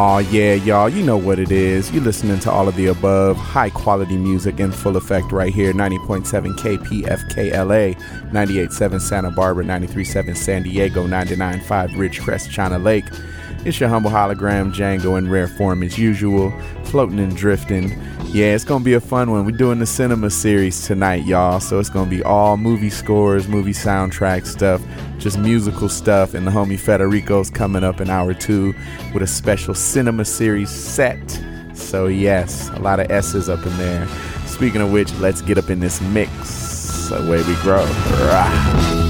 Oh, yeah, y'all, you know what it is. You're listening to all of the above high quality music in full effect right here 90.7 KPFKLA, 98.7 Santa Barbara, 93.7 San Diego, 99.5 Ridgecrest, China Lake. It's your humble hologram Django in rare form as usual, floating and drifting. Yeah, it's gonna be a fun one. We're doing the cinema series tonight, y'all. So it's gonna be all movie scores, movie soundtrack stuff, just musical stuff. And the homie Federico's coming up in hour two with a special cinema series set. So yes, a lot of S's up in there. Speaking of which, let's get up in this mix. Away we grow. Rah.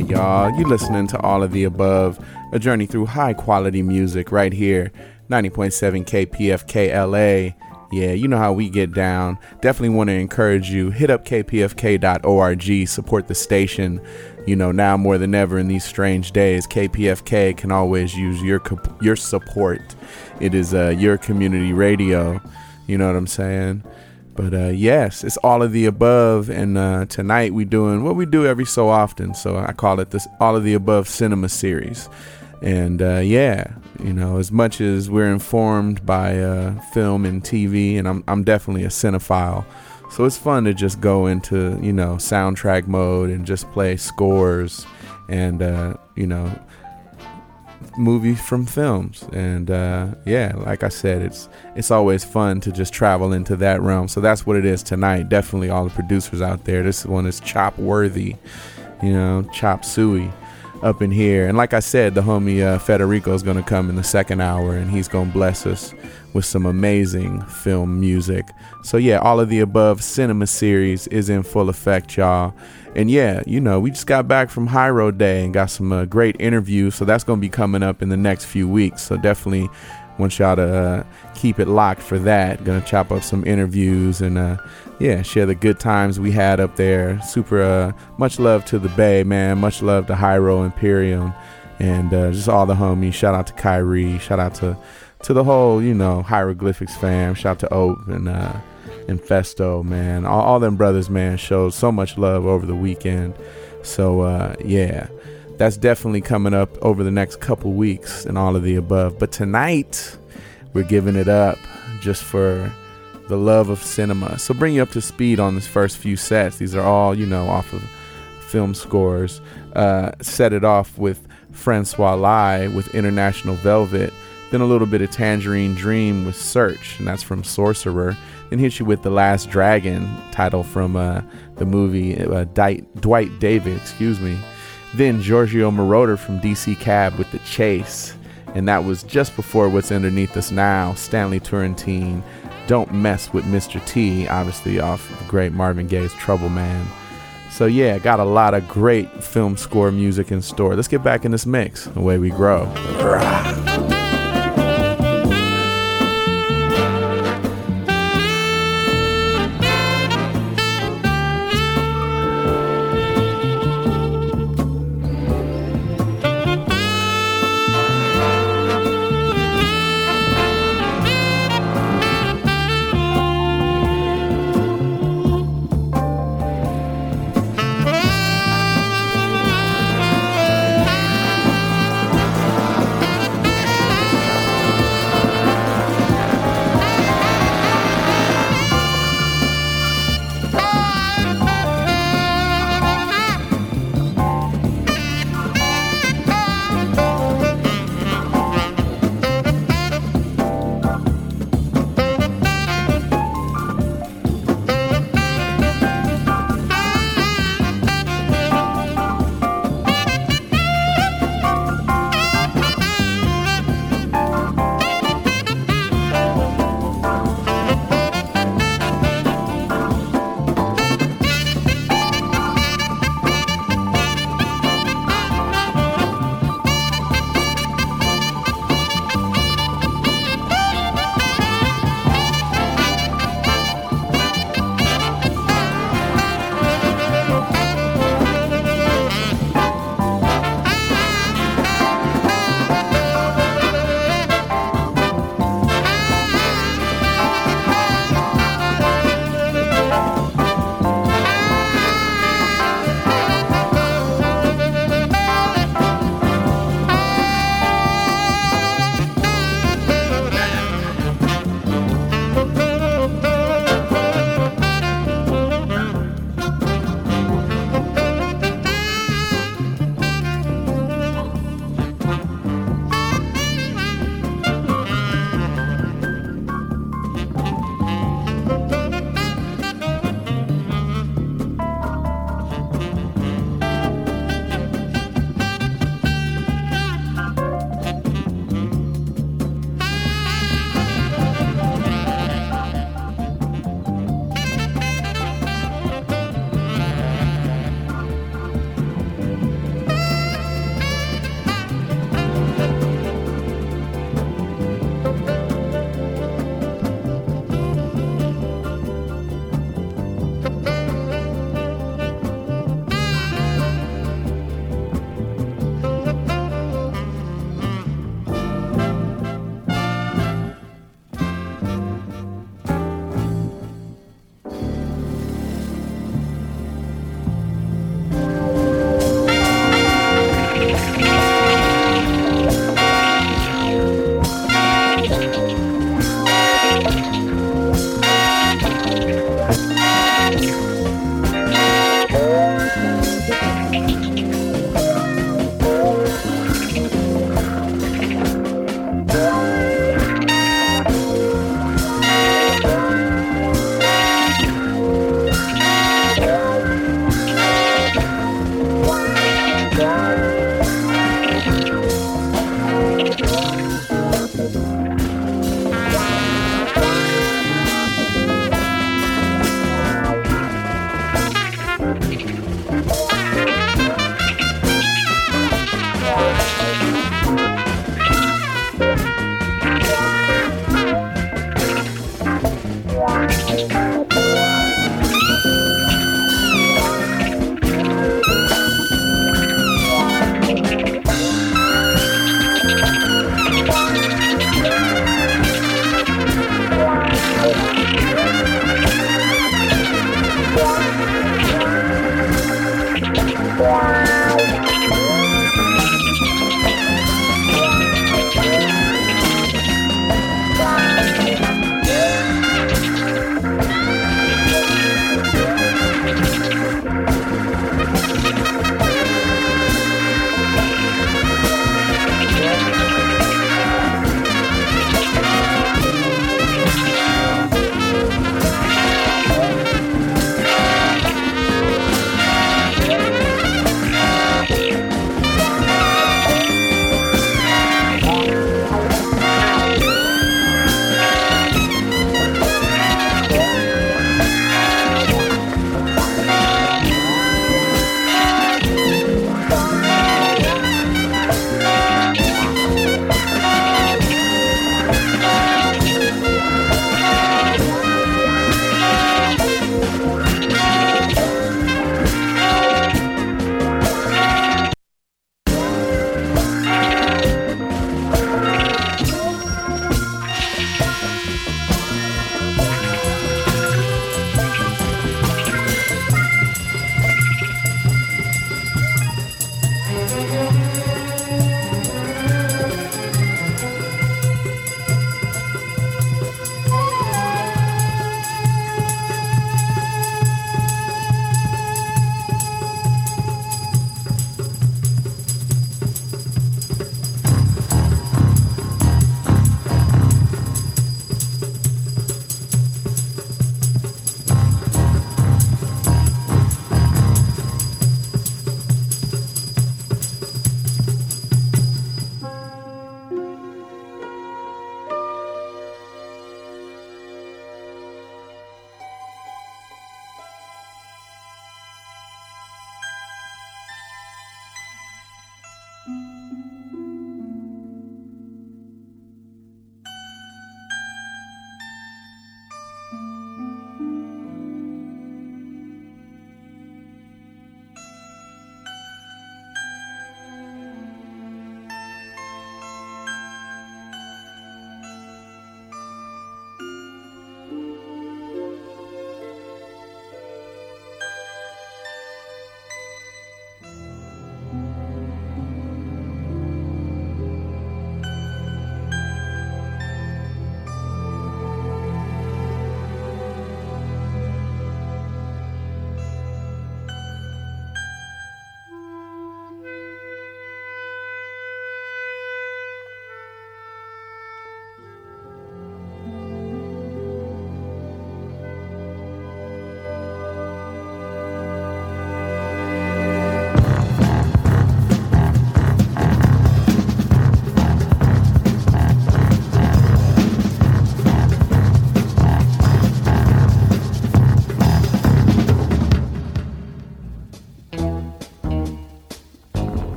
Yeah, y'all. You listening to all of the above. A journey through high quality music right here. 90.7 KPFK LA. Yeah, you know how we get down. Definitely want to encourage you. Hit up kpfk.org, support the station. You know, now more than ever in these strange days, KPFK can always use your your support. It is uh, your community radio. You know what I'm saying? But uh, yes, it's all of the above. And uh, tonight we doing what we do every so often. So I call it this all of the above cinema series. And uh, yeah, you know, as much as we're informed by uh, film and TV, and I'm I'm definitely a cinephile. So it's fun to just go into you know soundtrack mode and just play scores and uh, you know movies from films. And uh, yeah like i said it's it's always fun to just travel into that realm. So that's what it is tonight. Definitely all the producers out there. This one is chop worthy you know chop suey up in here and like i said the homie uh, federico is going to come in the second hour and he's going to bless us with some amazing film music so yeah all of the above cinema series is in full effect y'all and yeah, you know, we just got back from Hiero Day and got some uh, great interviews. So that's going to be coming up in the next few weeks. So definitely want y'all to uh, keep it locked for that. Gonna chop up some interviews and uh, yeah, share the good times we had up there. Super uh, much love to the Bay, man. Much love to Hiero Imperium and uh, just all the homies. Shout out to Kyrie. Shout out to to the whole, you know, hieroglyphics fam. Shout out to Ope and uh, and Phesto, man. All, all them brothers, man, showed so much love over the weekend. So uh, yeah, that's definitely coming up over the next couple weeks and all of the above. But tonight, we're giving it up just for the love of cinema. So bring you up to speed on this first few sets. These are all, you know, off of film scores. Uh, set it off with Francois Lai with International Velvet. Then a little bit of Tangerine Dream with Search, and that's from Sorcerer. Then hit you with The Last Dragon title from uh, the movie uh, Dwight David, excuse me. Then Giorgio Moroder from DC Cab with The Chase. And that was just before What's Underneath Us Now, Stanley Turrentine. Don't Mess with Mr. T, obviously off the great Marvin Gaye's Trouble Man. So yeah, got a lot of great film score music in store. Let's get back in this mix, the way we grow. Rah.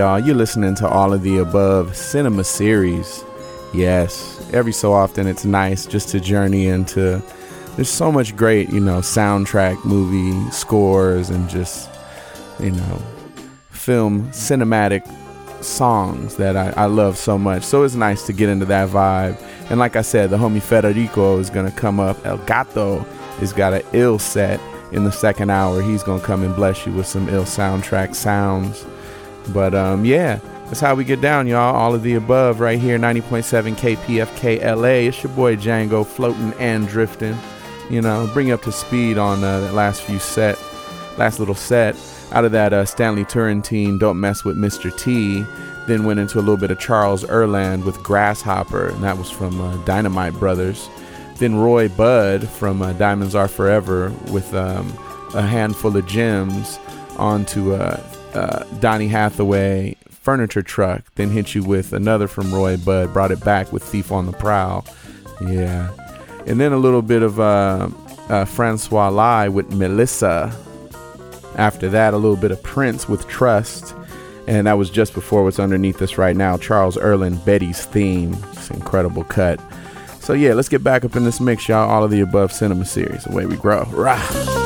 Y'all. You're listening to all of the above cinema series. Yes, every so often it's nice just to journey into. There's so much great, you know, soundtrack, movie scores, and just, you know, film cinematic songs that I, I love so much. So it's nice to get into that vibe. And like I said, the homie Federico is going to come up. El Gato has got an ill set in the second hour. He's going to come and bless you with some ill soundtrack sounds. But um, yeah, that's how we get down, y'all. All of the above right here, 90.7 KPFK LA. It's your boy Django floating and drifting. You know, bring you up to speed on uh, that last few set, last little set. Out of that, uh, Stanley Turrentine, Don't Mess with Mr. T. Then went into a little bit of Charles Earland with Grasshopper, and that was from uh, Dynamite Brothers. Then Roy Budd from uh, Diamonds Are Forever with um, a handful of gems onto uh, uh, Donny Hathaway furniture truck, then hit you with another from Roy Budd, brought it back with Thief on the Prowl. Yeah. And then a little bit of uh, uh, Francois Lai with Melissa. After that, a little bit of Prince with Trust. And that was just before what's underneath us right now Charles Earland, Betty's theme. It's incredible cut. So, yeah, let's get back up in this mix, y'all. All of the above cinema series, the way we grow. Rah.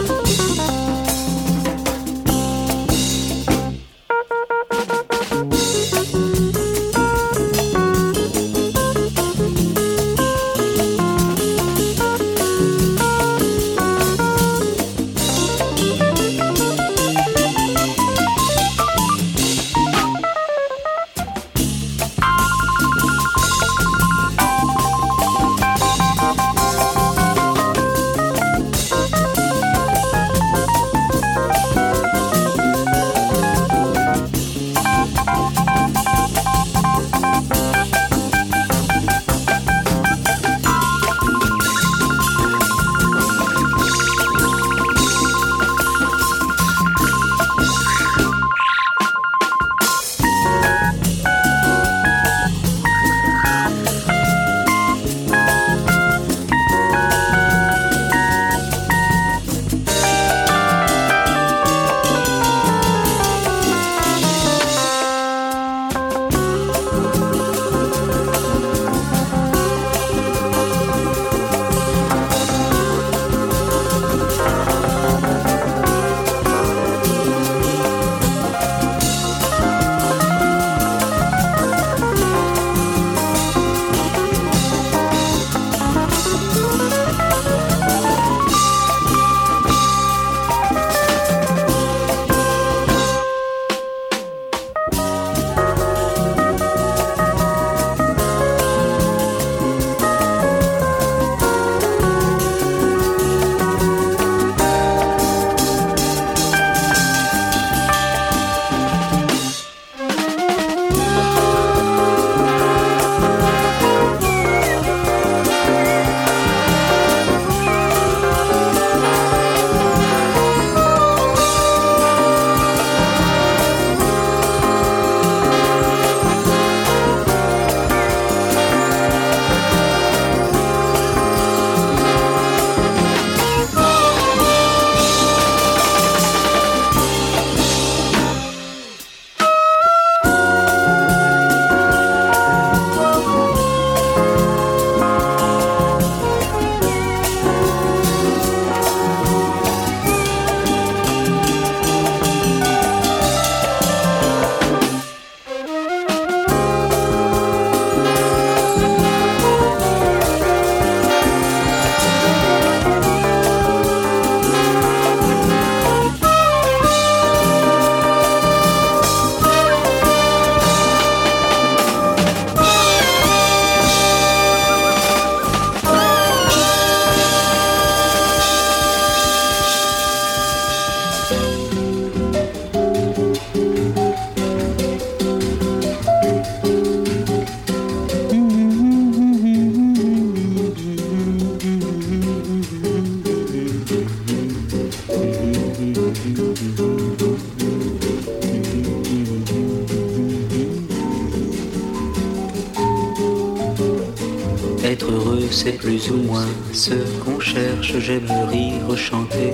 J'aime rire, chanter,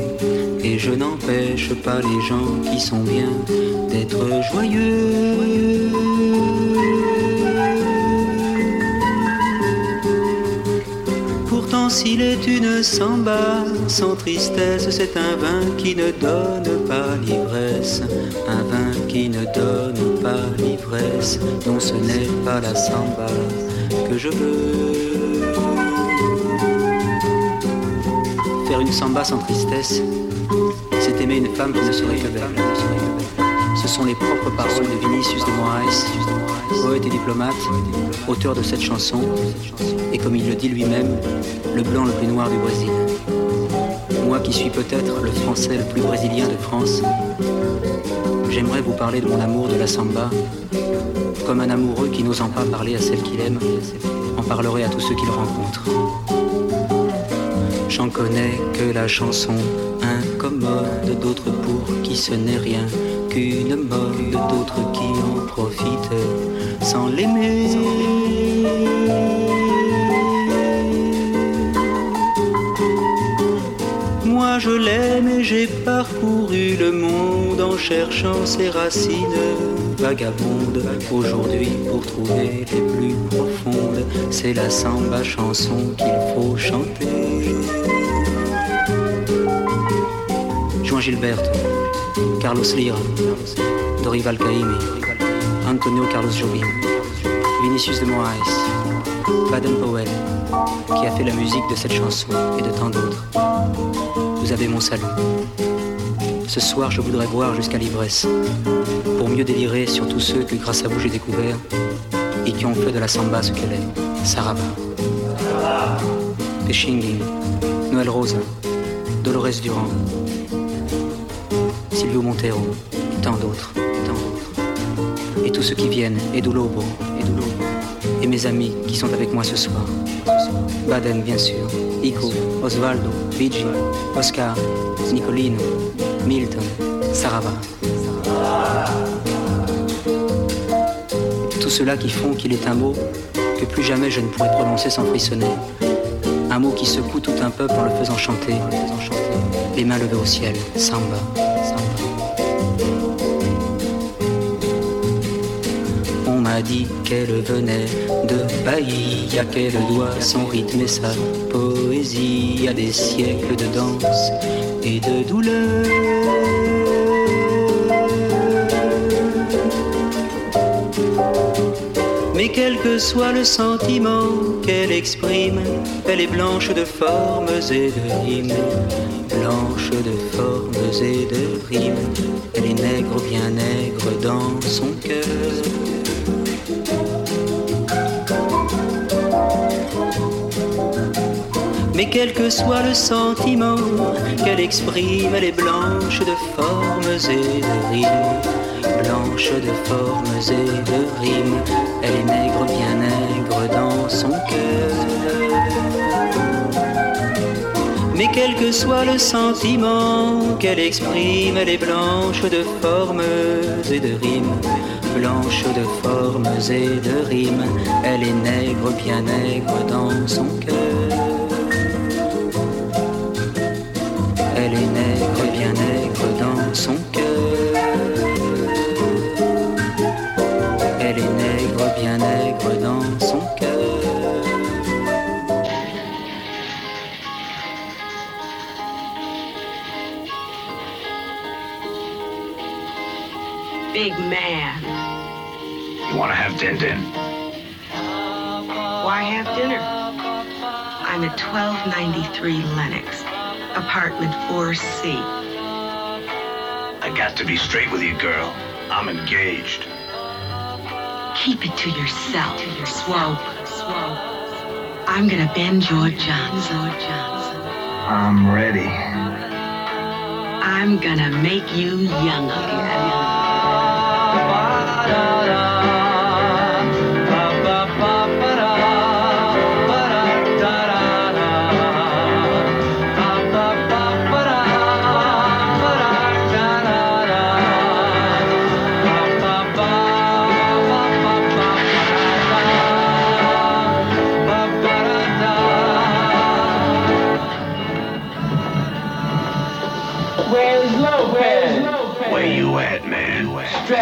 et je n'empêche pas les gens qui sont bien d'être joyeux. Pourtant, s'il est une samba sans tristesse, c'est un vin qui ne donne pas l'ivresse, un vin qui ne donne pas l'ivresse, non ce n'est pas la samba que je veux. Une samba sans tristesse, c'est aimer une femme qui ne serait que belle. Ce sont les propres paroles de Vinicius de Moraes, poète et diplomate, auteur de cette chanson, et comme il le dit lui-même, le blanc le plus noir du Brésil. Moi qui suis peut-être le français le plus brésilien de France, j'aimerais vous parler de mon amour de la samba, comme un amoureux qui n'osant pas parler à celle qu'il aime, en parlerait à tous ceux qu'il rencontre. J'en connais que la chanson incommode, d'autres pour qui ce n'est rien qu'une mode, d'autres qui en profitent sans l'aimer. Moi je l'aime et j'ai parcouru le monde en cherchant ses racines vagabondes. Aujourd'hui pour trouver les plus profondes, c'est la samba chanson qu'il faut chanter. Gilberto, Carlos Lira, Dorival Caymmi, Antonio Carlos Jobim, Vinicius de Moraes, Baden Powell, qui a fait la musique de cette chanson et de tant d'autres. Vous avez mon salut. Ce soir, je voudrais boire jusqu'à l'ivresse, pour mieux délirer sur tous ceux que grâce à vous j'ai découvert et qui ont fait de la samba ce qu'elle est, Saraba. Pechingin, Noël Rosa, Dolores Durand, Silvio Montero, et tant d'autres, tant d'autres. Et tous ceux qui viennent, Edulobo, Edulobo, et mes amis qui sont avec moi ce soir. Baden, bien sûr, Ico, Osvaldo, Vigi, Oscar, Nicolino, Milton, Sarava. Tous ceux-là qui font qu'il est un mot que plus jamais je ne pourrai prononcer sans frissonner. Un mot qui secoue tout un peuple en le faisant chanter. les mains levées au ciel, samba, dit qu'elle venait de Bahia, qu'elle doit son rythme et sa poésie à des siècles de danse et de douleur. Mais quel que soit le sentiment qu'elle exprime, elle est blanche de formes et de rimes. Blanche de formes et de rimes, elle est nègre, bien nègre dans son cœur. Mais quel que soit le sentiment qu'elle exprime, elle est blanche de formes et de rimes. Blanche de formes et de rimes, elle est nègre, bien nègre dans son cœur. Mais quel que soit le sentiment qu'elle exprime, elle est blanche de formes et de rimes. Blanche de formes et de rimes, elle est nègre, bien nègre dans son cœur. Din din? Why have dinner? I'm at 1293 Lennox, apartment 4C. I got to be straight with you, girl. I'm engaged. Keep it to yourself, to your Swope. I'm gonna bend George Johnson. I'm ready. I'm gonna make you young again.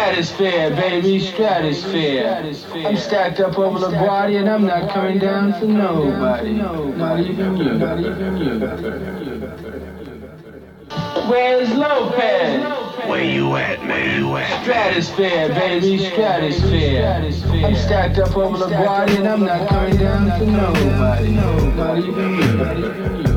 Stratosphere, baby, stratosphere. I'm stacked up over the body and I'm not coming down for nobody. Not even you. Not even you. Where's Lopez? Where you at, man? You at? Stratosphere, baby, stratosphere. I'm stacked up over the body and I'm not coming down for nobody. Not even you.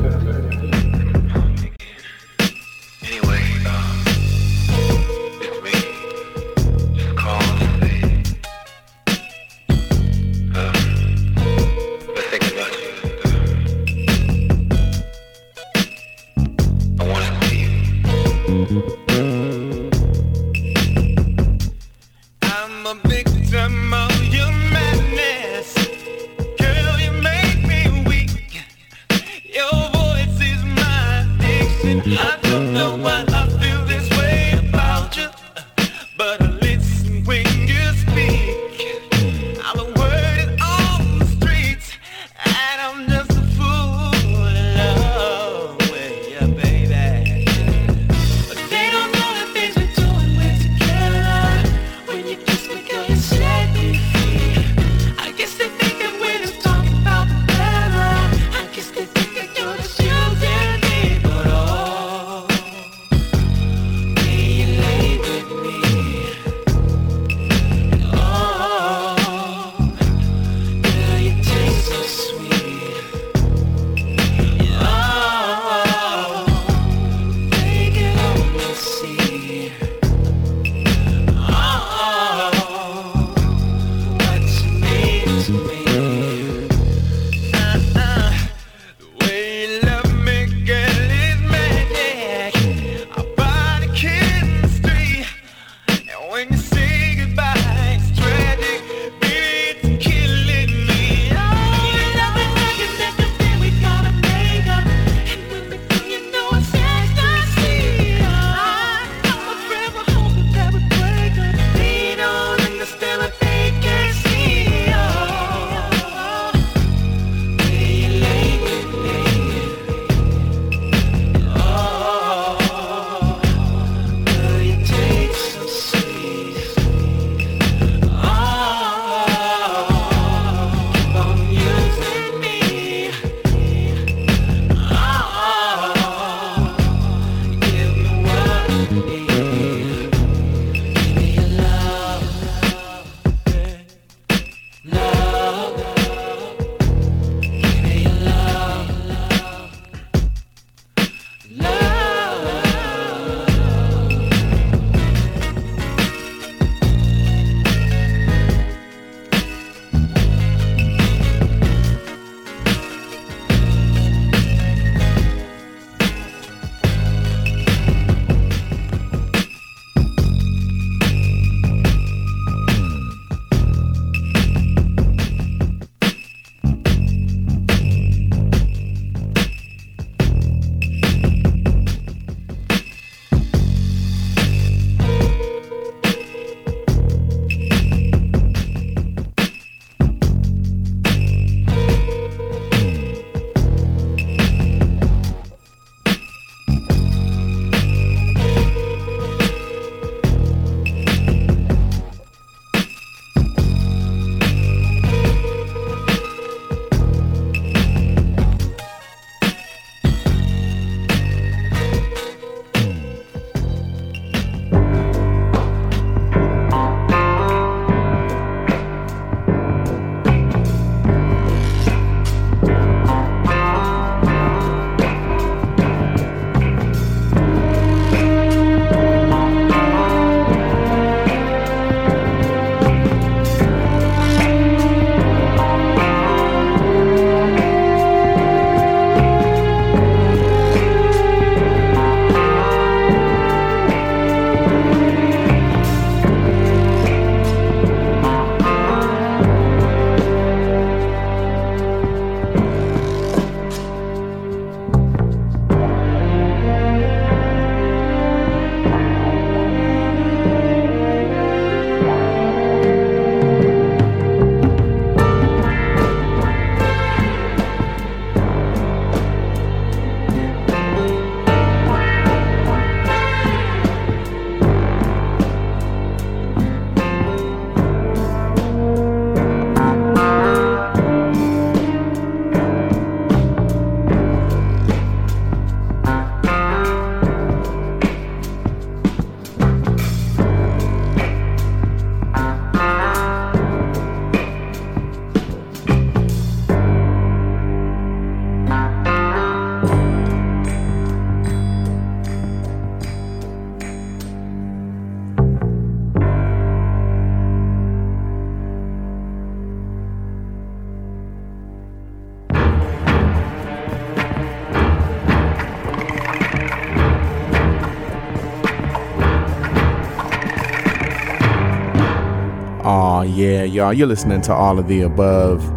Yeah, y'all. You're listening to all of the above.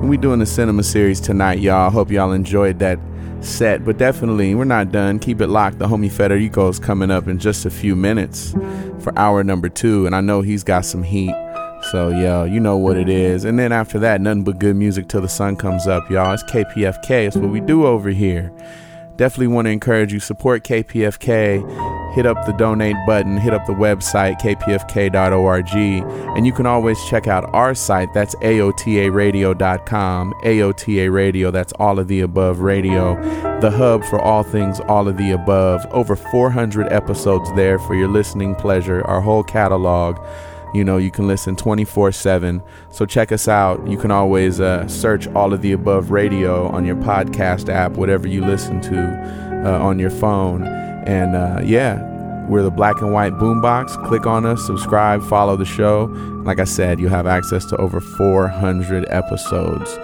And we doing the cinema series tonight, y'all. Hope y'all enjoyed that set. But definitely, we're not done. Keep it locked. The homie Federico is coming up in just a few minutes for hour number two. And I know he's got some heat. So, yeah, you know what it is. And then after that, nothing but good music till the sun comes up, y'all. It's KPFK. It's what we do over here. Definitely want to encourage you support KPFK. Hit up the donate button, hit up the website kpfk.org, and you can always check out our site. That's aotaradio.com. AOTA Radio, that's all of the above radio, the hub for all things all of the above. Over 400 episodes there for your listening pleasure, our whole catalog. You know, you can listen 24 7. So check us out. You can always uh, search all of the above radio on your podcast app, whatever you listen to uh, on your phone. And uh, yeah, we're the black and white boombox. Click on us, subscribe, follow the show. Like I said, you have access to over 400 episodes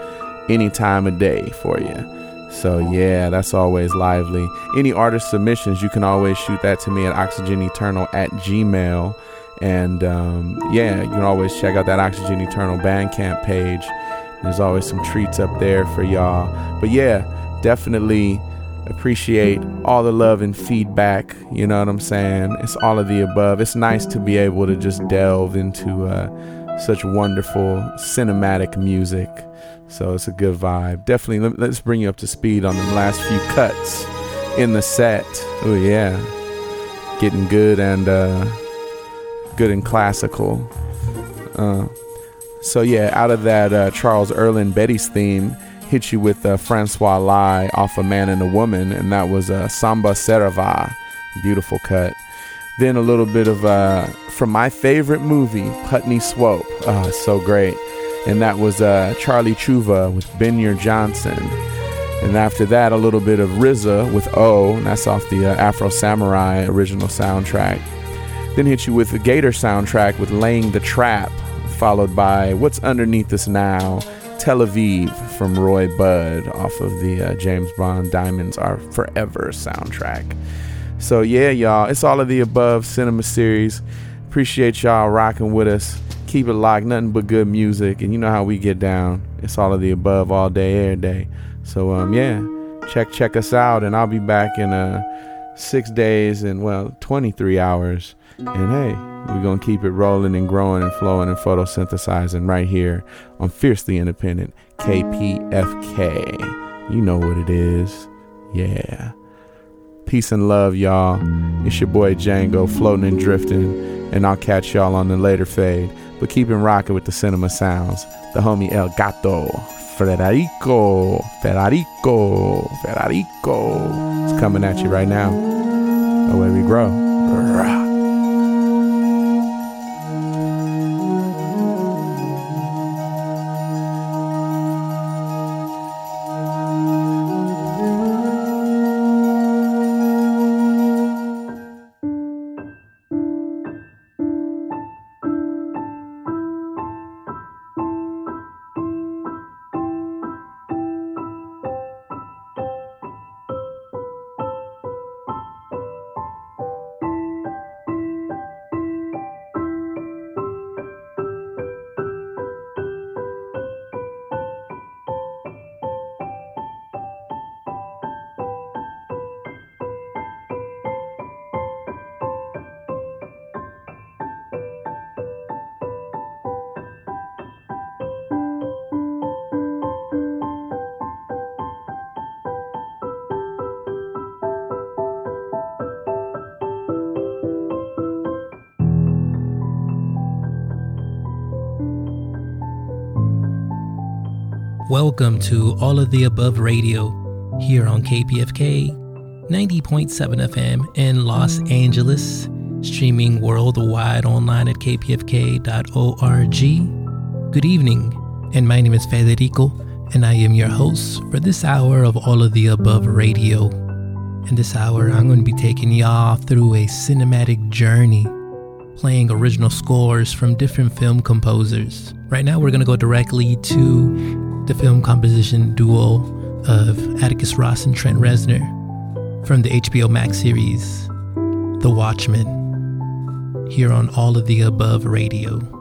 any time of day for you. So yeah, that's always lively. Any artist submissions, you can always shoot that to me at oxygeneternal at gmail. And um, yeah, you can always check out that Oxygen Eternal Bandcamp page. There's always some treats up there for y'all. But yeah, definitely appreciate all the love and feedback. You know what I'm saying? It's all of the above. It's nice to be able to just delve into uh, such wonderful cinematic music. So it's a good vibe. Definitely, let's bring you up to speed on the last few cuts in the set. Oh, yeah. Getting good and. Uh, good and classical. Uh, so yeah, out of that uh, Charles Earl Betty's theme, hit you with uh, Francois Lai off a Man and a Woman, and that was uh, Samba Saravah, beautiful cut. Then a little bit of uh, from my favorite movie, Putney Swope. Oh, so great. And that was uh, Charlie Chuva with Benyar Johnson. And after that, a little bit of RZA with O, and that's off the uh, Afro Samurai original soundtrack. Then hit you with the Gator soundtrack with Laying the Trap, followed by What's Underneath Us Now, Tel Aviv from Roy Budd off of the uh, James Bond Diamonds Are Forever soundtrack. So, yeah, y'all, it's all of the above cinema series. Appreciate y'all rocking with us. Keep it locked, nothing but good music. And you know how we get down. It's all of the above all day, every day. So, um, yeah, check check us out, and I'll be back in uh, six days and, well, 23 hours and hey, we're going to keep it rolling and growing and flowing and photosynthesizing right here on Fiercely Independent KPFK. You know what it is. Yeah. Peace and love, y'all. It's your boy Django floating and drifting, and I'll catch y'all on the later fade. But keep rocking with the cinema sounds. The homie El Gato, Federico, Federico, Federico is coming at you right now. The way we grow. Welcome to All of the Above Radio here on KPFK 90.7 FM in Los Angeles, streaming worldwide online at kpfk.org. Good evening, and my name is Federico, and I am your host for this hour of All of the Above Radio. In this hour, I'm going to be taking y'all through a cinematic journey, playing original scores from different film composers. Right now, we're going to go directly to the film composition duo of Atticus Ross and Trent Reznor from the HBO Max series The Watchmen, here on All of the Above Radio.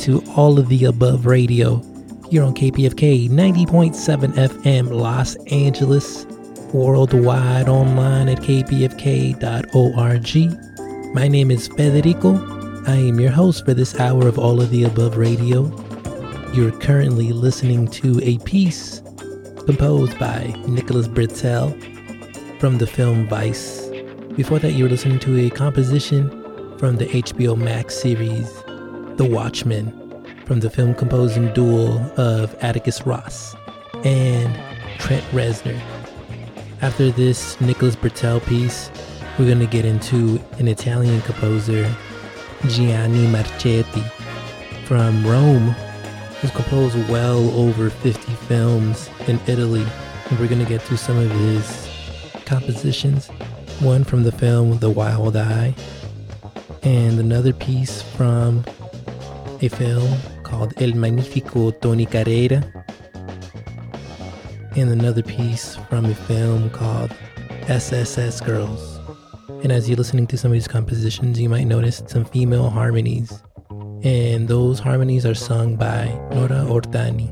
Into all of the above radio here on KPFK 90.7 FM Los Angeles, worldwide online at kpfk.org. My name is Federico. I am your host for this hour of all of the above radio. You're currently listening to a piece composed by Nicholas Britell from the film Vice. Before that, you were listening to a composition from the HBO Max series The Watchmen from the film composing duo of Atticus Ross and Trent Reznor. After this Nicholas Britell piece, we're going to get into an Italian composer, Gianni Marchetti from Rome, who's composed well over 50 films in Italy. And we're going to get to some of his compositions. One from the film The Wild Eye, and another piece from a film called El Magnifico Tony Carrera, and another piece from a film called SSS Girls. And as you're listening to some of these compositions, you might notice some female harmonies. And those harmonies are sung by Nora Orlandi.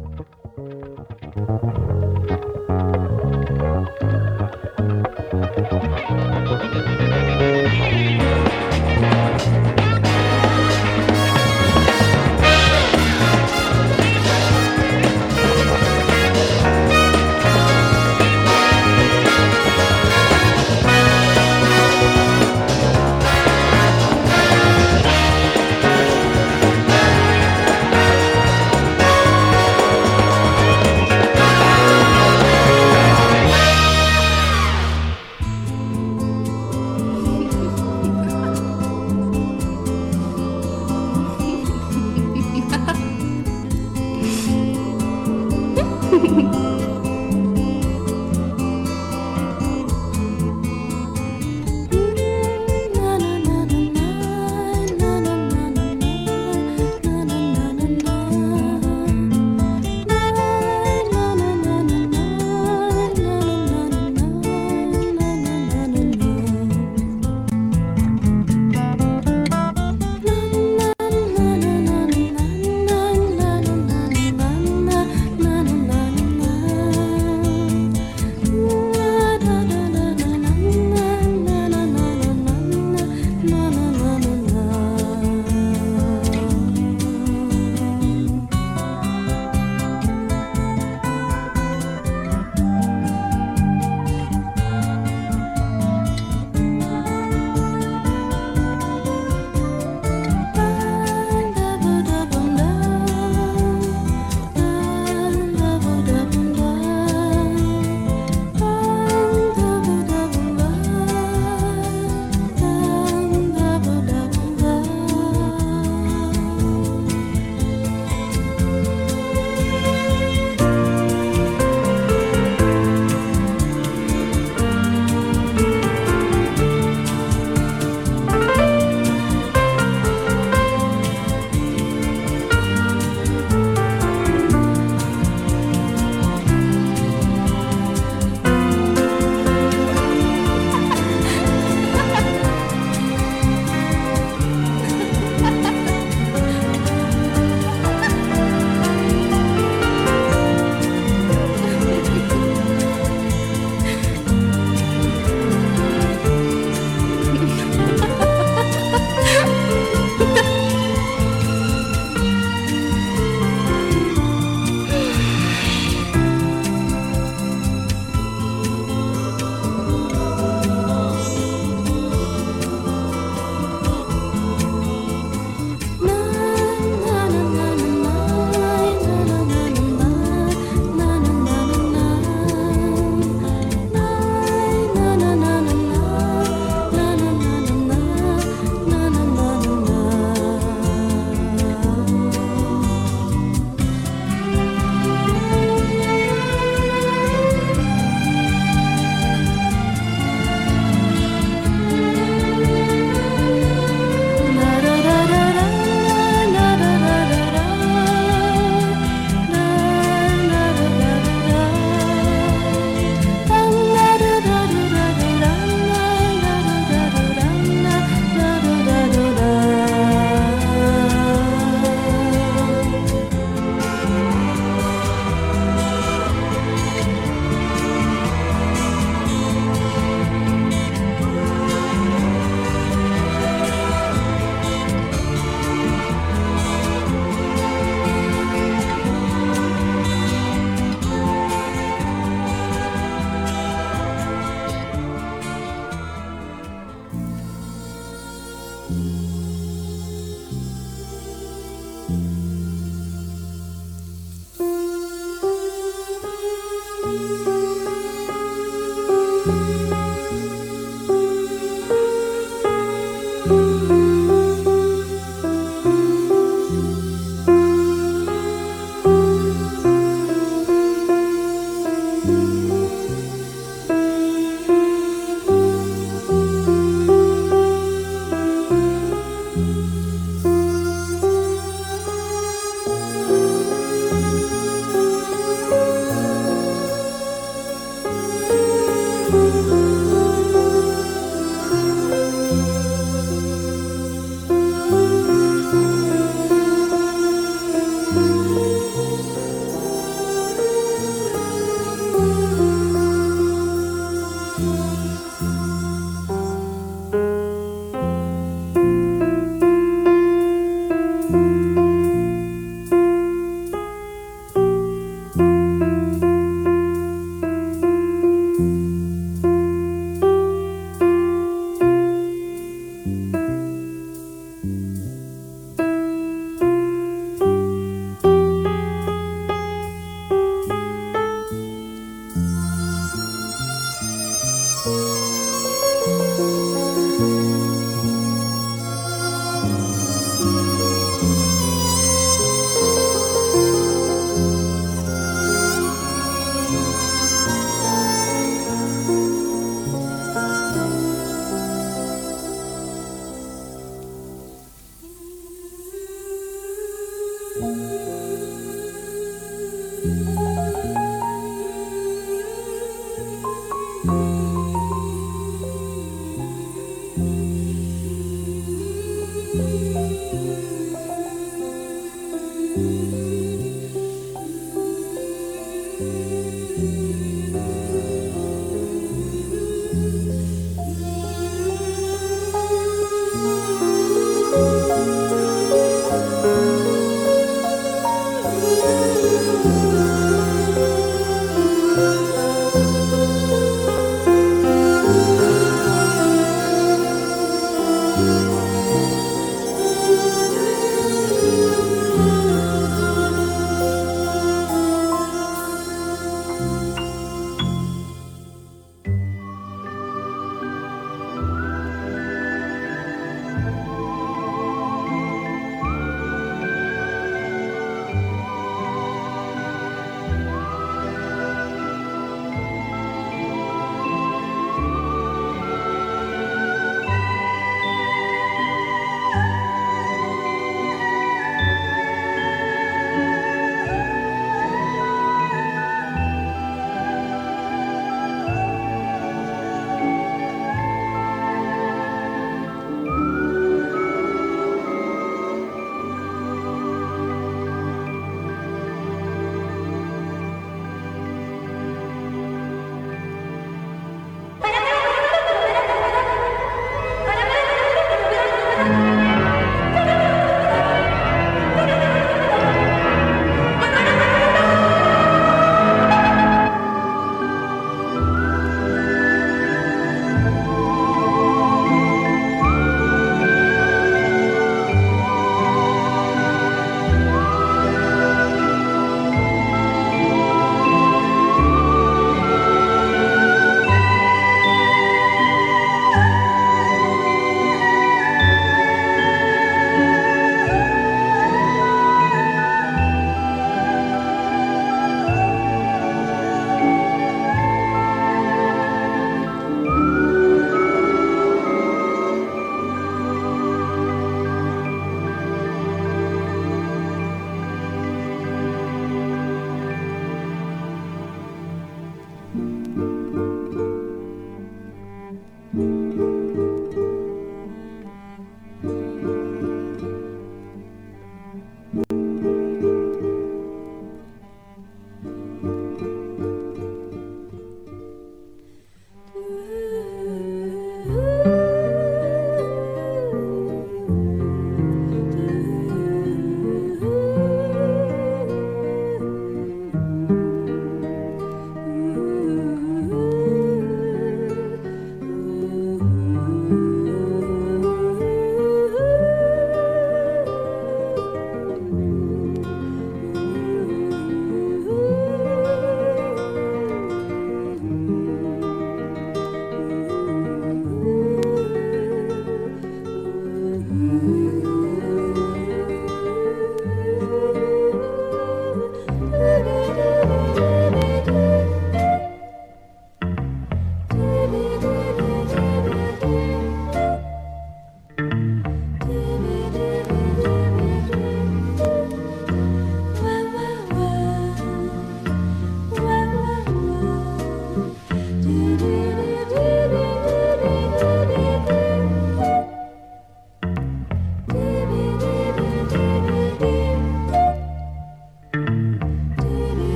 you.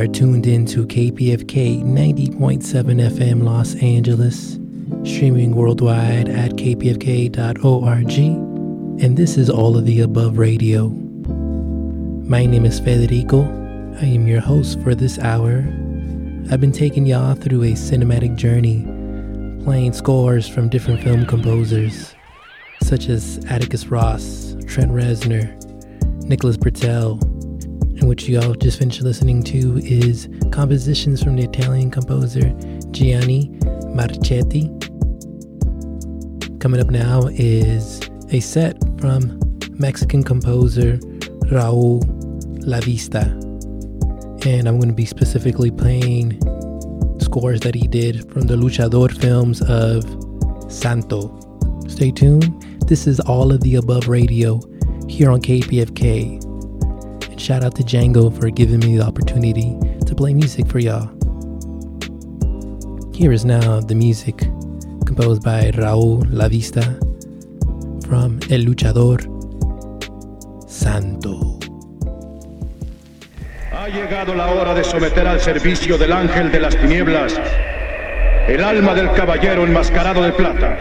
Are tuned in to KPFK 90.7 FM Los Angeles, streaming worldwide at kpfk.org, and this is All of the Above Radio. My name is Federico. I am your host for this hour. I've been taking y'all through a cinematic journey, playing scores from different film composers, such as Atticus Ross, Trent Reznor, Nicholas Britell, what you all just finished listening to is compositions from the Italian composer Gianni Marchetti. Coming up now is a set from Mexican composer Raul Lavista. And I'm going to be specifically playing scores that he did from the Luchador films of Santo. Stay tuned. This is all of the above radio here on KPFK shout out to Django for giving me the opportunity to play music for y'all. Here is now the music composed by Raúl Lavista from El Luchador Santo. Ha llegado la hora de someter al servicio del ángel de las tinieblas el alma del caballero enmascarado de plata.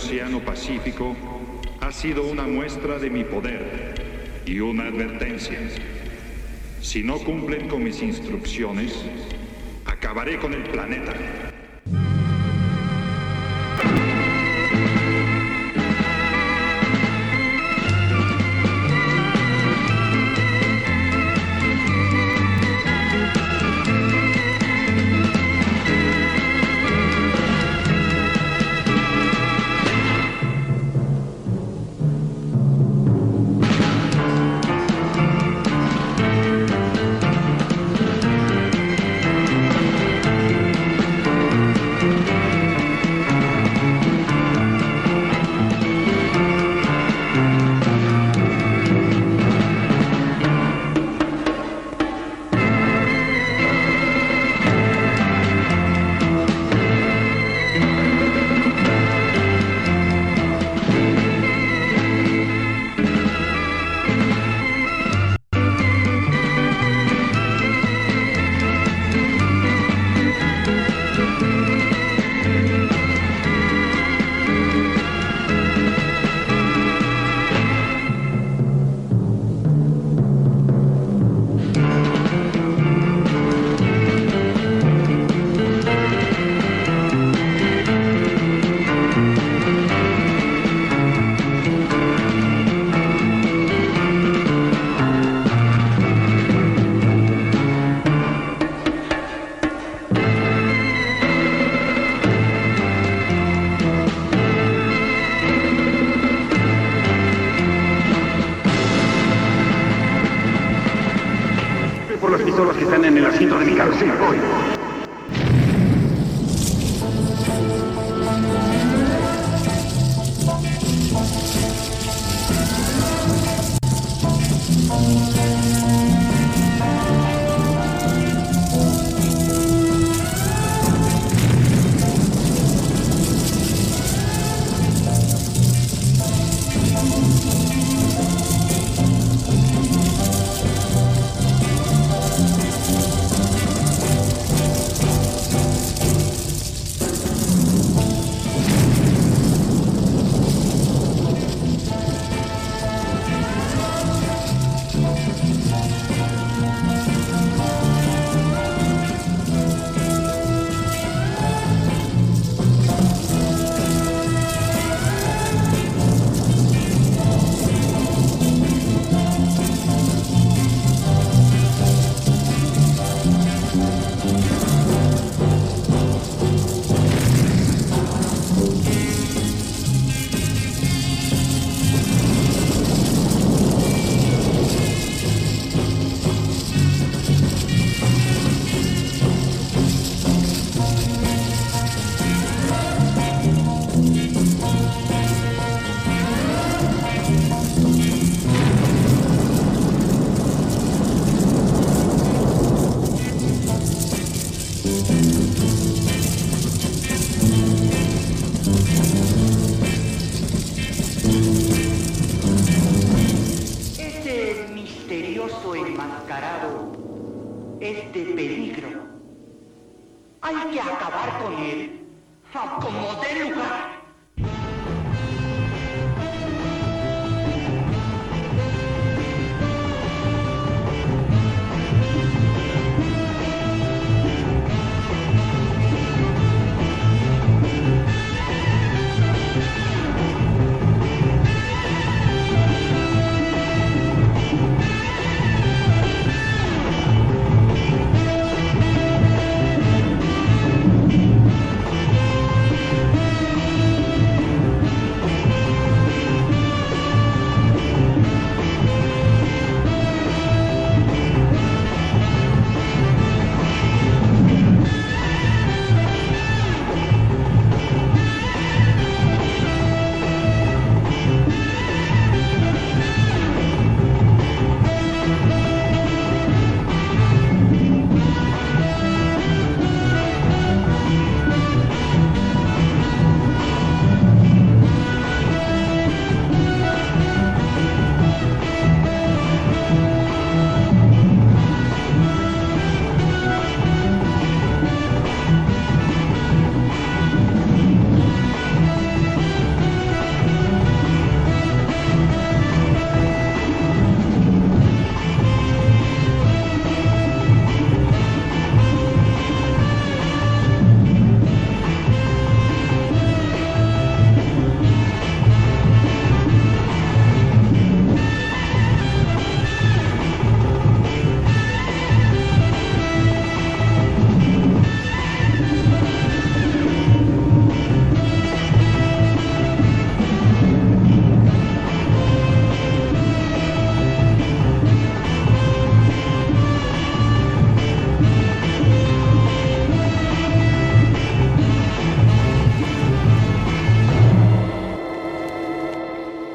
Océano Pacífico ha sido una muestra de mi poder y una advertencia. Si no cumplen con mis instrucciones, acabaré con el planeta.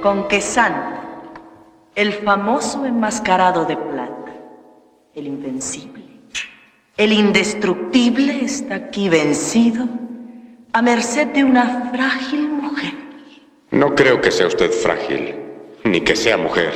Con que Santa, el famoso enmascarado de plata, el invencible, el indestructible está aquí vencido a merced de una frágil mujer. No creo que sea usted frágil, ni que sea mujer.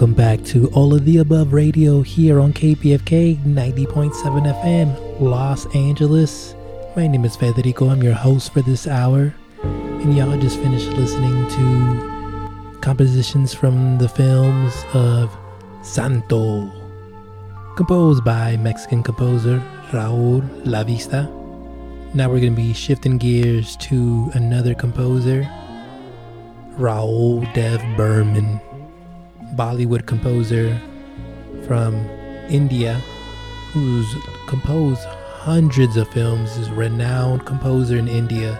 Welcome back to All of the Above Radio here on KPFK 90.7 FM, Los Angeles. My name is Federico. I'm your host for this hour. And y'all just finished listening to compositions from the films of Santo, composed by Mexican composer Raul Lavista. Now we're going to be shifting gears to another composer, Rahul Dev Burman. Bollywood composer from India who's composed hundreds of films, is a renowned composer in India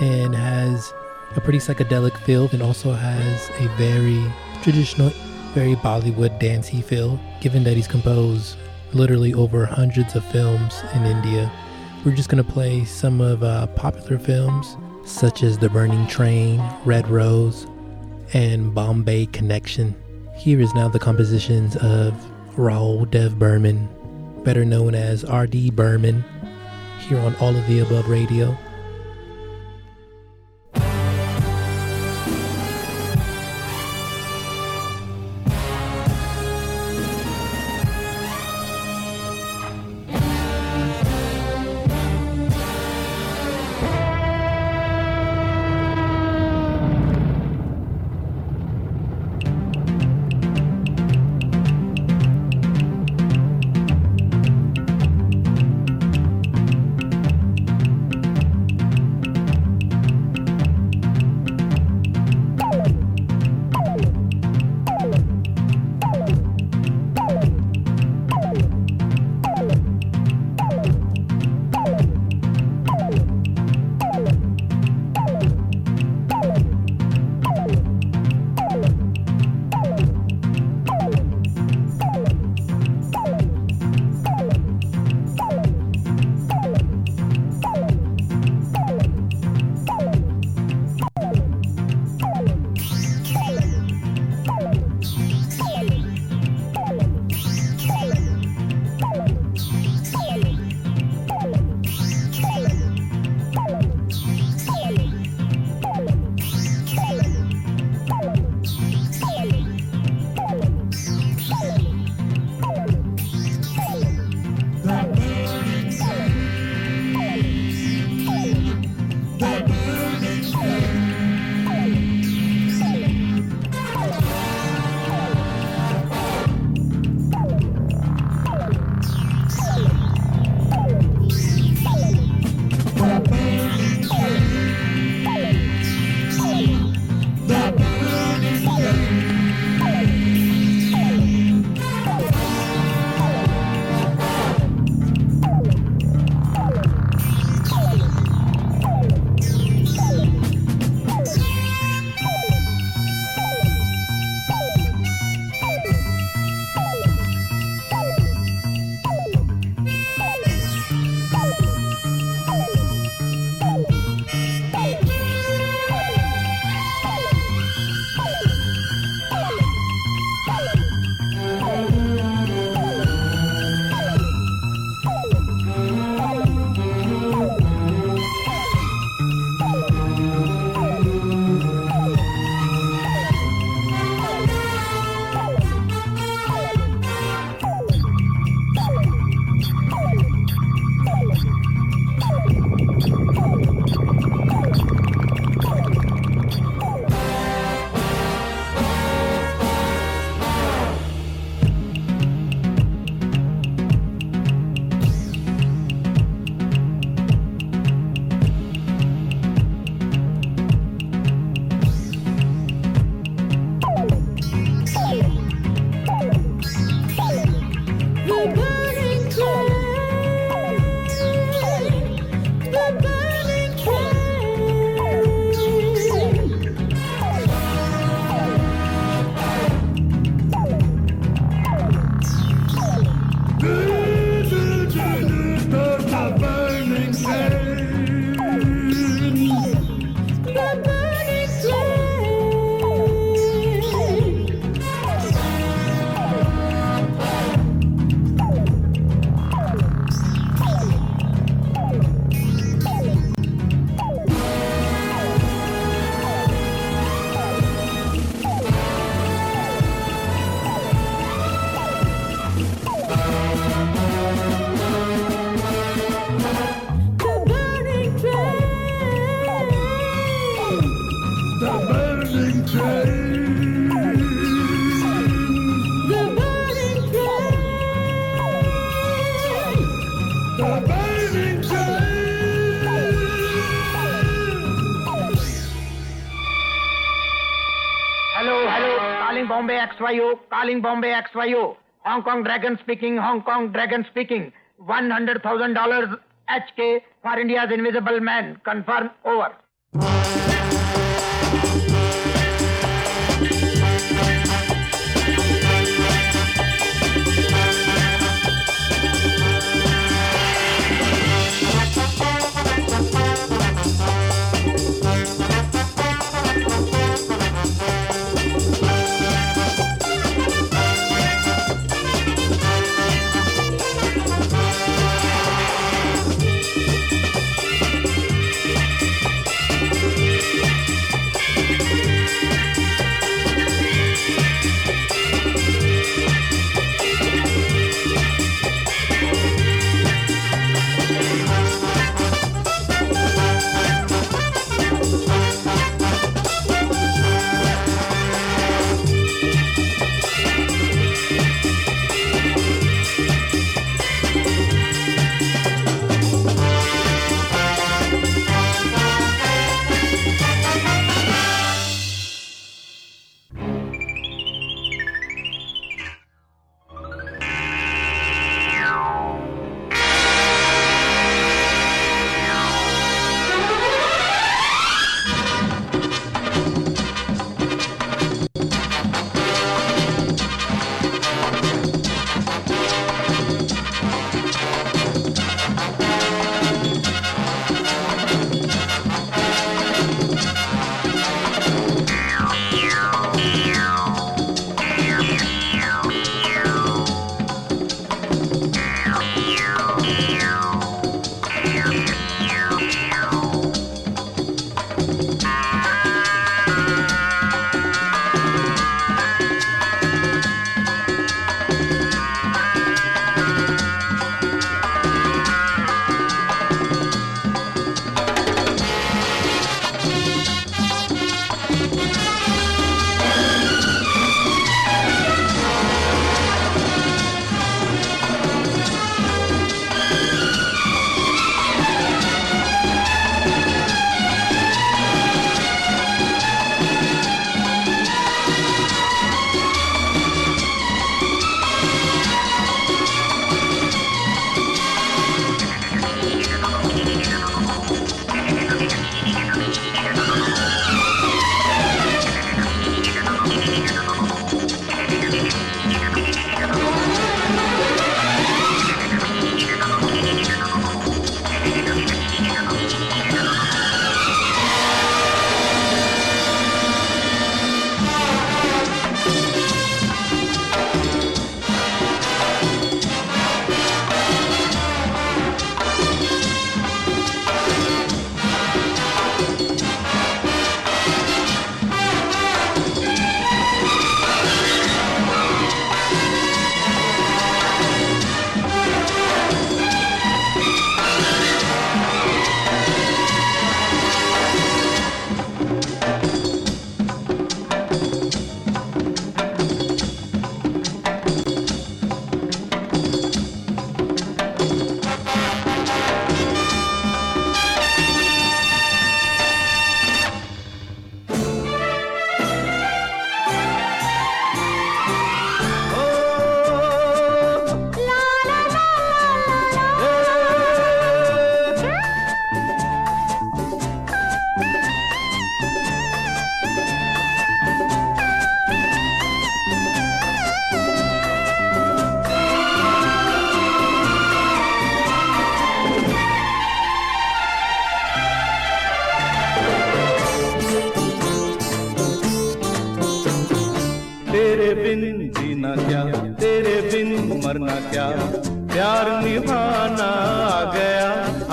and has a pretty psychedelic feel and also has a very traditional, very Bollywood dancey feel, given that he's composed literally over hundreds of films in India. We're just going to play some of uh, popular films, such as The Burning Train, Red Rose, and Bombay Connection. Here is now the compositions of Rahul Dev Burman, better known as R.D. Burman, here on All of the Above Radio. X Y O calling Bombay X Y O Hong Kong dragon speaking Hong Kong dragon speaking one hundred thousand dollar H K for India invisible man confirm over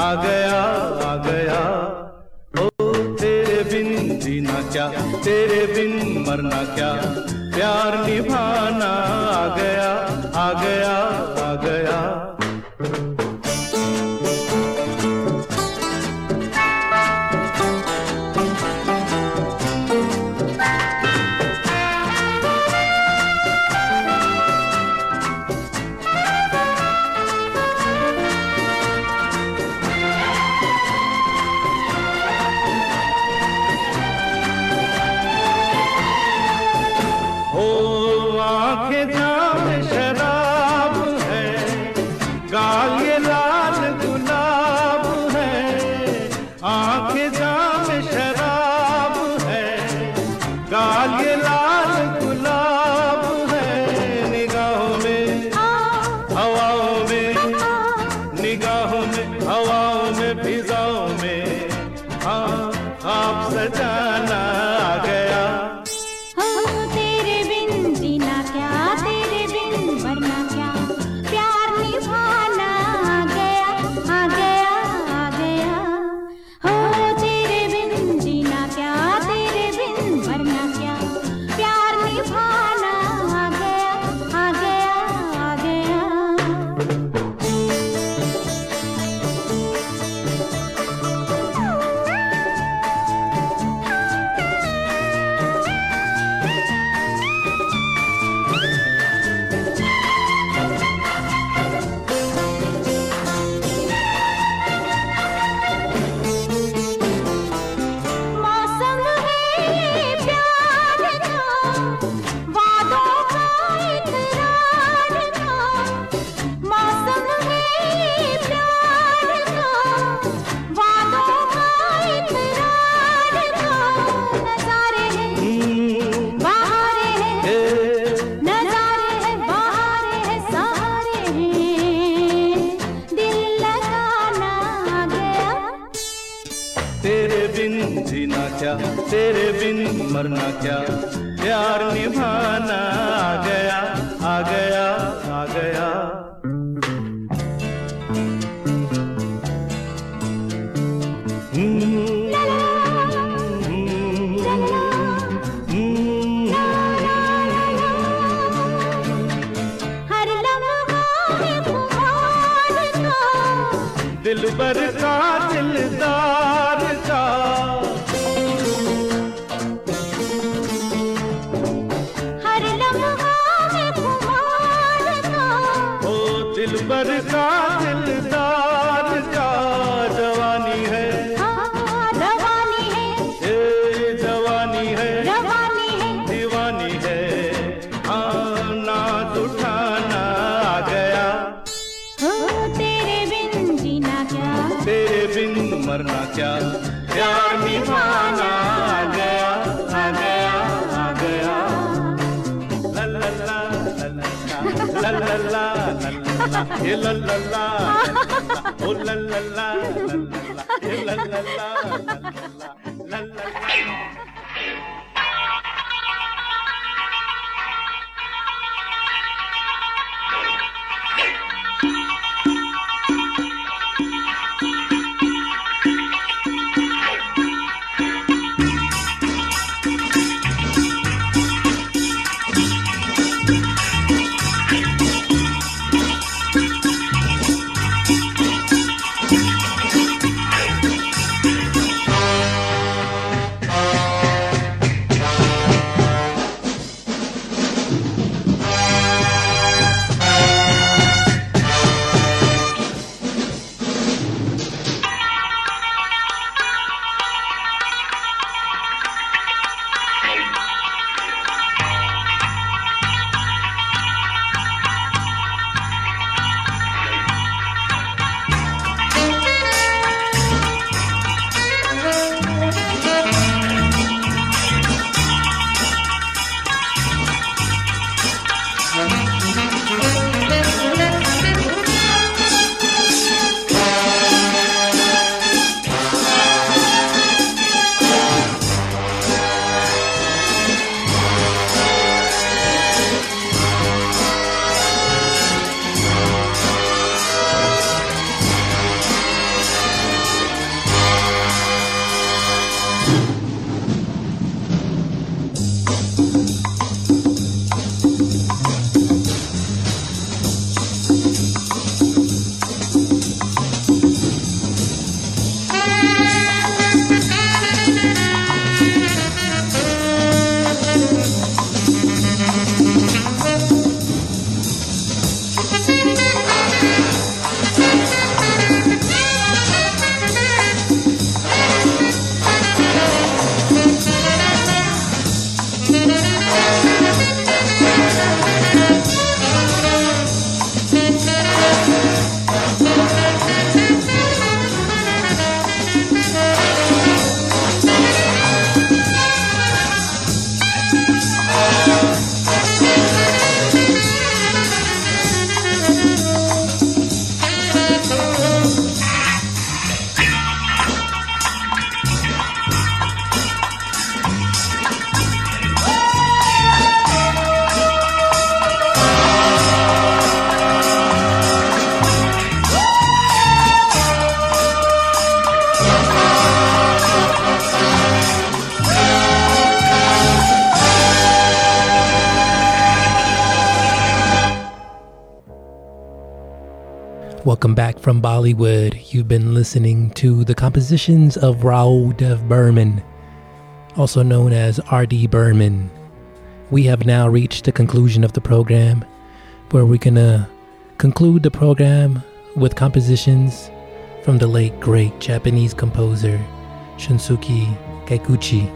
आ गया आ गया। ओ, तेरे बिन जीना क्या? तेरे बिन मरना क्या? प्यार निभाना आ गया। Welcome back from Bollywood. You've been listening to the compositions of Rahul Dev Burman, also known as R.D. Burman. We have now reached the conclusion of the program, where we're gonna uh, conclude the program with compositions from the late great Japanese composer Shunsuke Kikuchi.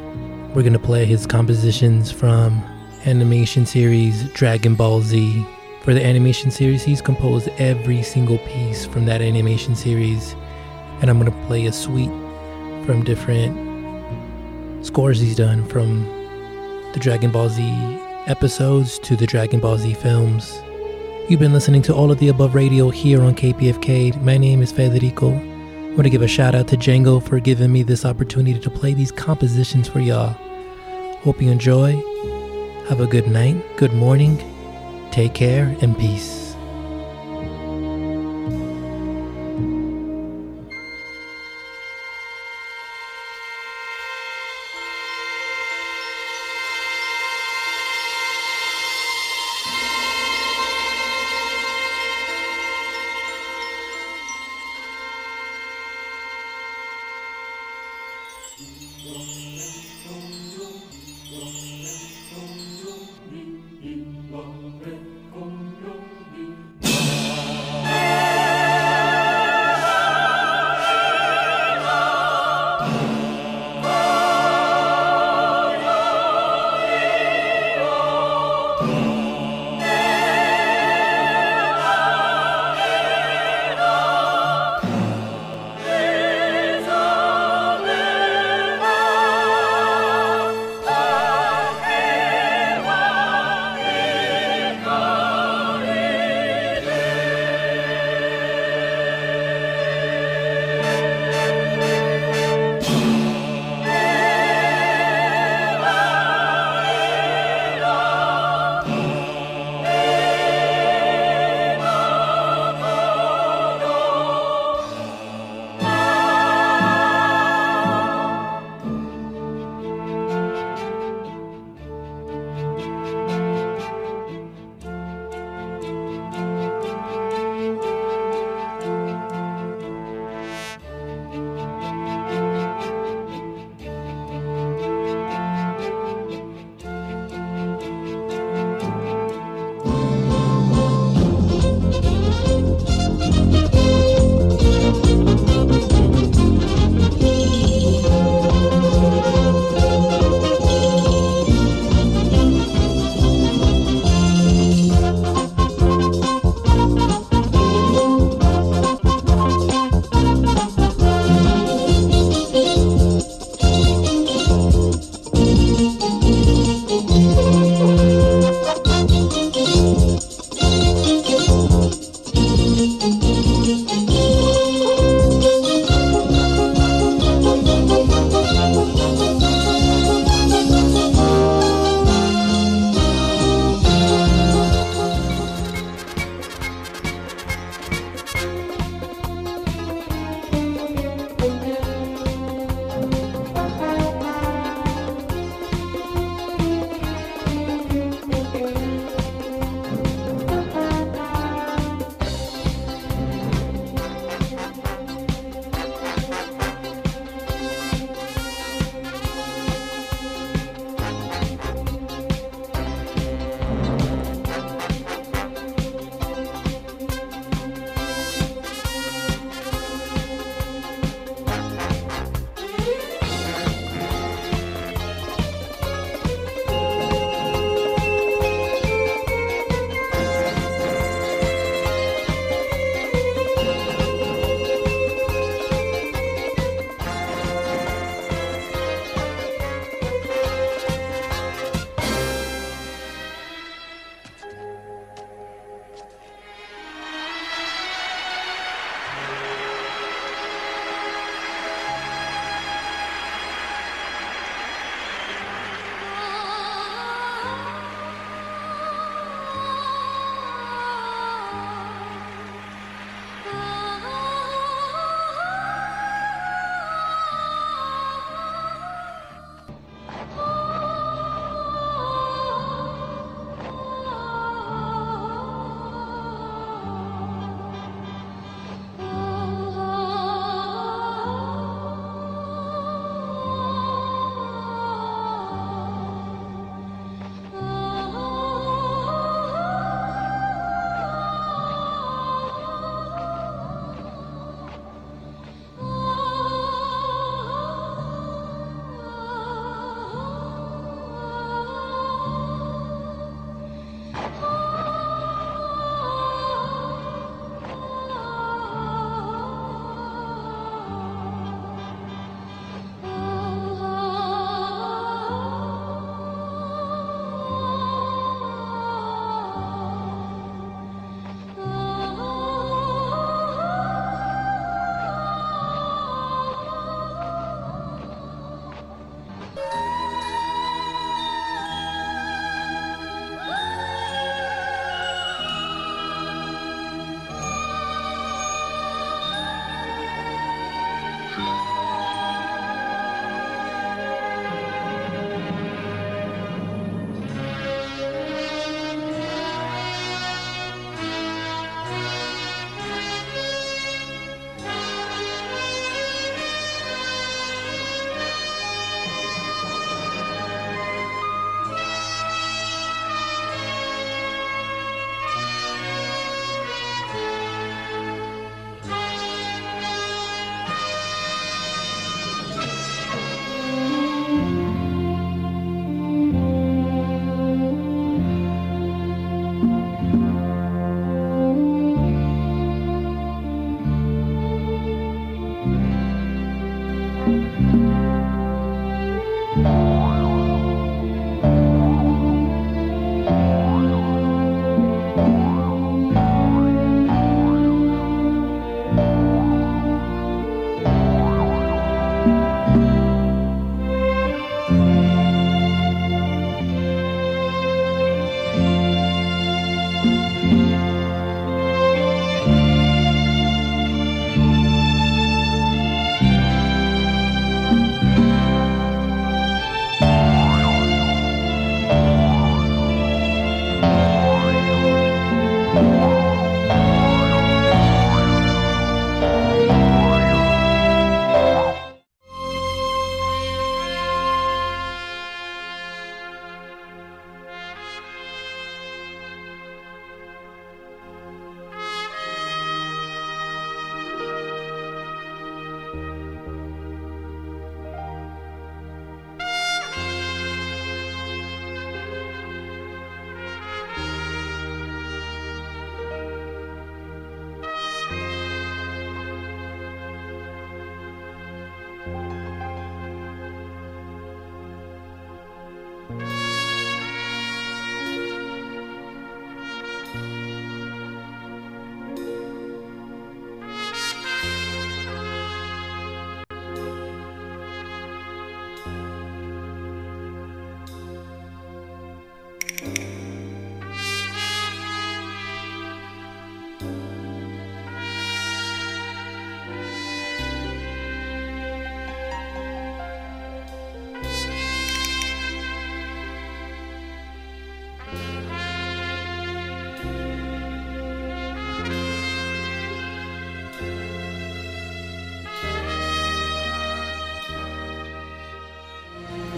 We're gonna play his compositions from animation series Dragon Ball Z. For the animation series, he's composed every single piece from that animation series, and I'm gonna play a suite from different scores he's done from the Dragon Ball Z episodes to the Dragon Ball Z films. You've been listening to all of the above radio here on KPFK. My name is Federico. I want to give a shout out to Django for giving me this opportunity to play these compositions for y'all. Hope you enjoy. Have a good night, good morning. Take care and peace.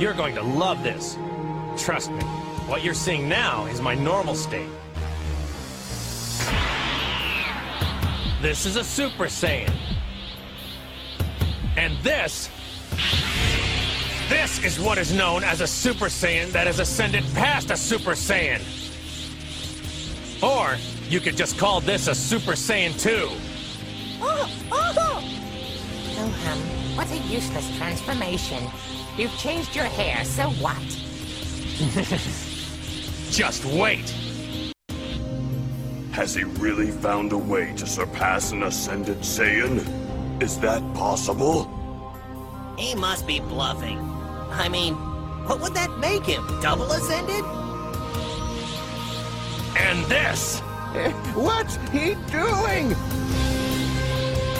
You're going to love this. Trust me, what you're seeing now is my normal state. This is a Super Saiyan. And this. This is what is known as a Super Saiyan that has ascended past a Super Saiyan. Or you could just call this a Super Saiyan 2. Oh, oh! oh. Wilhelm, what a useless transformation. You've changed your hair, so what? Just wait. Has he really found a way to surpass an ascended Saiyan? Is that possible? He must be bluffing. I mean, what would that make him? Double ascended? And this What's he doing?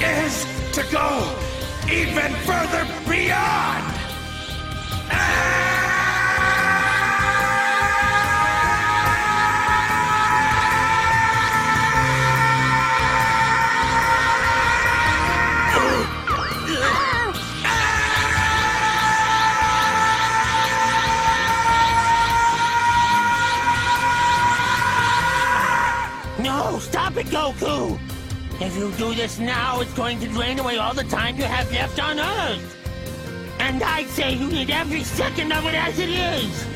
Is to go even further beyond. Goku! If you do this now, it's going to drain away all the time you have left on Earth. And I'd say you need every second of it as it is.